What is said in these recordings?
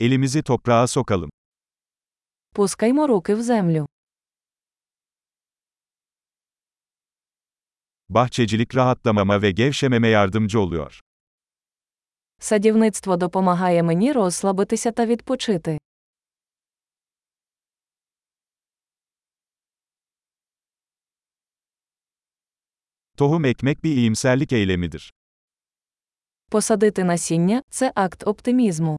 Elimizi toprağa sokalım. Пускаймо руки в землю. Bahçecilik rahatlamama ve gevşememe yardımcı oluyor. Садівництво допомагає мені розслабитися та відпочити. Tohum ekmek bir iyimserlik eylemidir. Посадити насіння це акт оптимізму.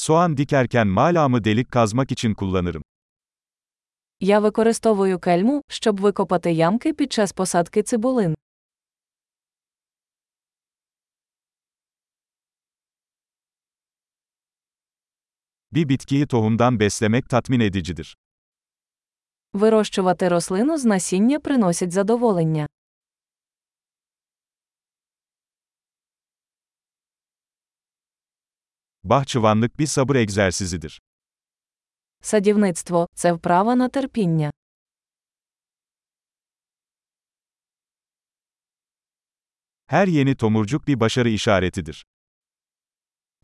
Soğan dikerken malamı delik kazmak için kullanırım. Я використовую кельму, щоб викопати ямки під час посадки цибулин. Bir bitkiyi tohumdan beslemek tatmin edicidir. Вирощувати рослину з насіння приносить задоволення. Bahçıvanlık bir sabır egzersizidir. Садівництво це вправа на терпіння. Her yeni tomurcuk bir başarı işaretidir.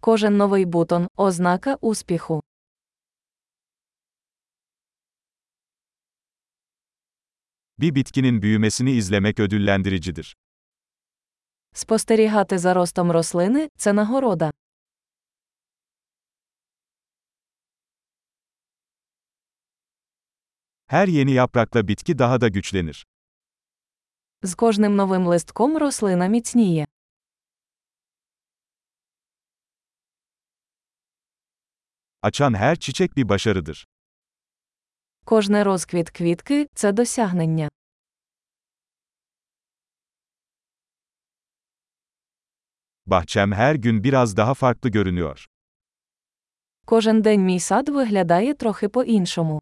Кожен новий бутон ознака успіху. Bir bitkinin büyümesini izlemek ödüllendiricidir. Спостерігати за ростом рослини це нагорода. Her yeni yaprakla bitki daha da güçlenir. З кожним новим листком рослина міцніє. Açan her çiçek bir başarıdır. Кожне розквіт квітки це досягнення. Bahçem her gün biraz daha farklı görünüyor. Кожен день мій сад виглядає трохи по-іншому.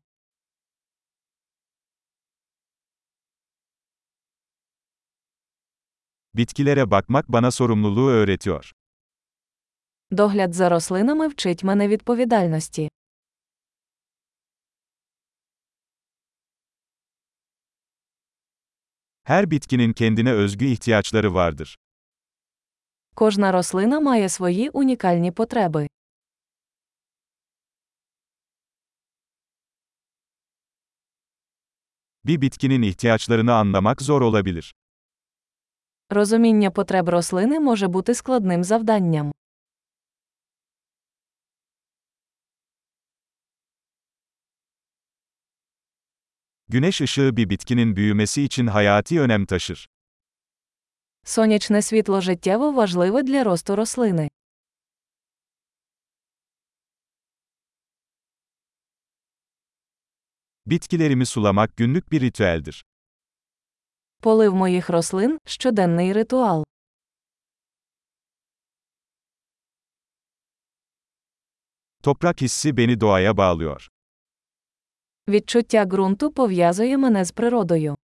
Bitkilere bakmak bana sorumluluğu öğretiyor. Догляд за рослинами вчить мене відповідальності. Her bitkinin kendine özgü ihtiyaçları vardır. Кожна рослина має свої унікальні потреби. Bir bitkinin ihtiyaçlarını anlamak zor olabilir. Розуміння потреб рослини може бути складним завданням. Güneş ışığı bir bitkinin büyümesi için hayati önem taşır. Сонячне світло життєво важливе для росту рослини. Bitkilerimi sulamak günlük bir ritüeldir. Полив моїх рослин щоденний ритуал. Toprak hissi beni doğaya bağlıyor. Відчуття ґрунту пов'язує мене з природою.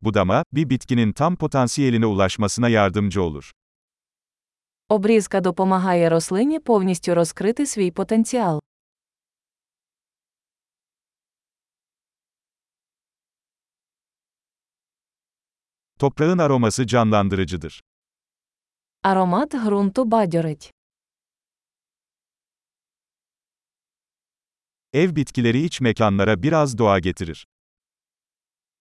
Budama, bir bitkinin tam potansiyeline ulaşmasına yardımcı olur. Обрізка допомагає рослині повністю розкрити свій потенціал. Toprağın aroması canlandırıcıdır. Аромат ґрунту бадьорить. Ev bitkileri iç mekanlara biraz doğa getirir.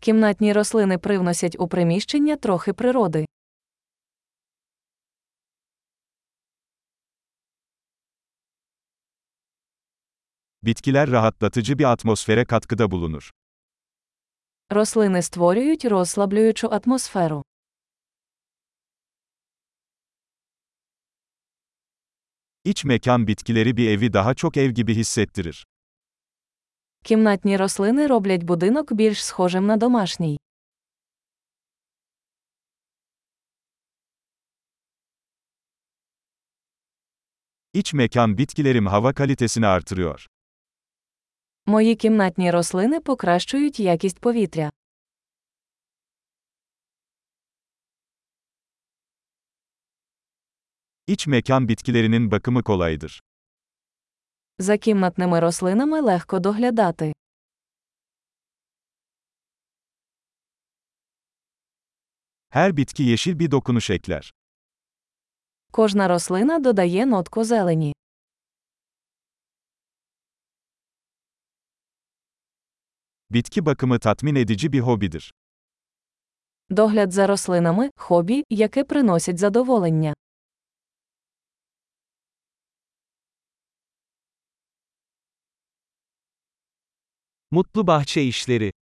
Кімнатні рослини привносять у приміщення трохи природи. Bitkiler rahatlatıcı bir atmosfere katkıda bulunur. Рослини створюють розслаблюючу атмосферу. İç mekan bitkileri bir evi daha çok ev gibi hissettirir. Кімнатні рослини роблять будинок більш схожим на домашній. İç mekan bitkilerim hava kalitesini artırıyor. Мої кімнатні рослини покращують якість повітря. İç mekan bitkilerinin bakımı kolaydır. За кімнатними рослинами легко доглядати. Her bitki yeşil bir dokunuş ekler. Кожна рослина додає нотку зелені. Bitki bakımı tatmin edici bir hobidir. Догляд за рослинами хобі, яке приносить задоволення. Mutlu bahçe işleri.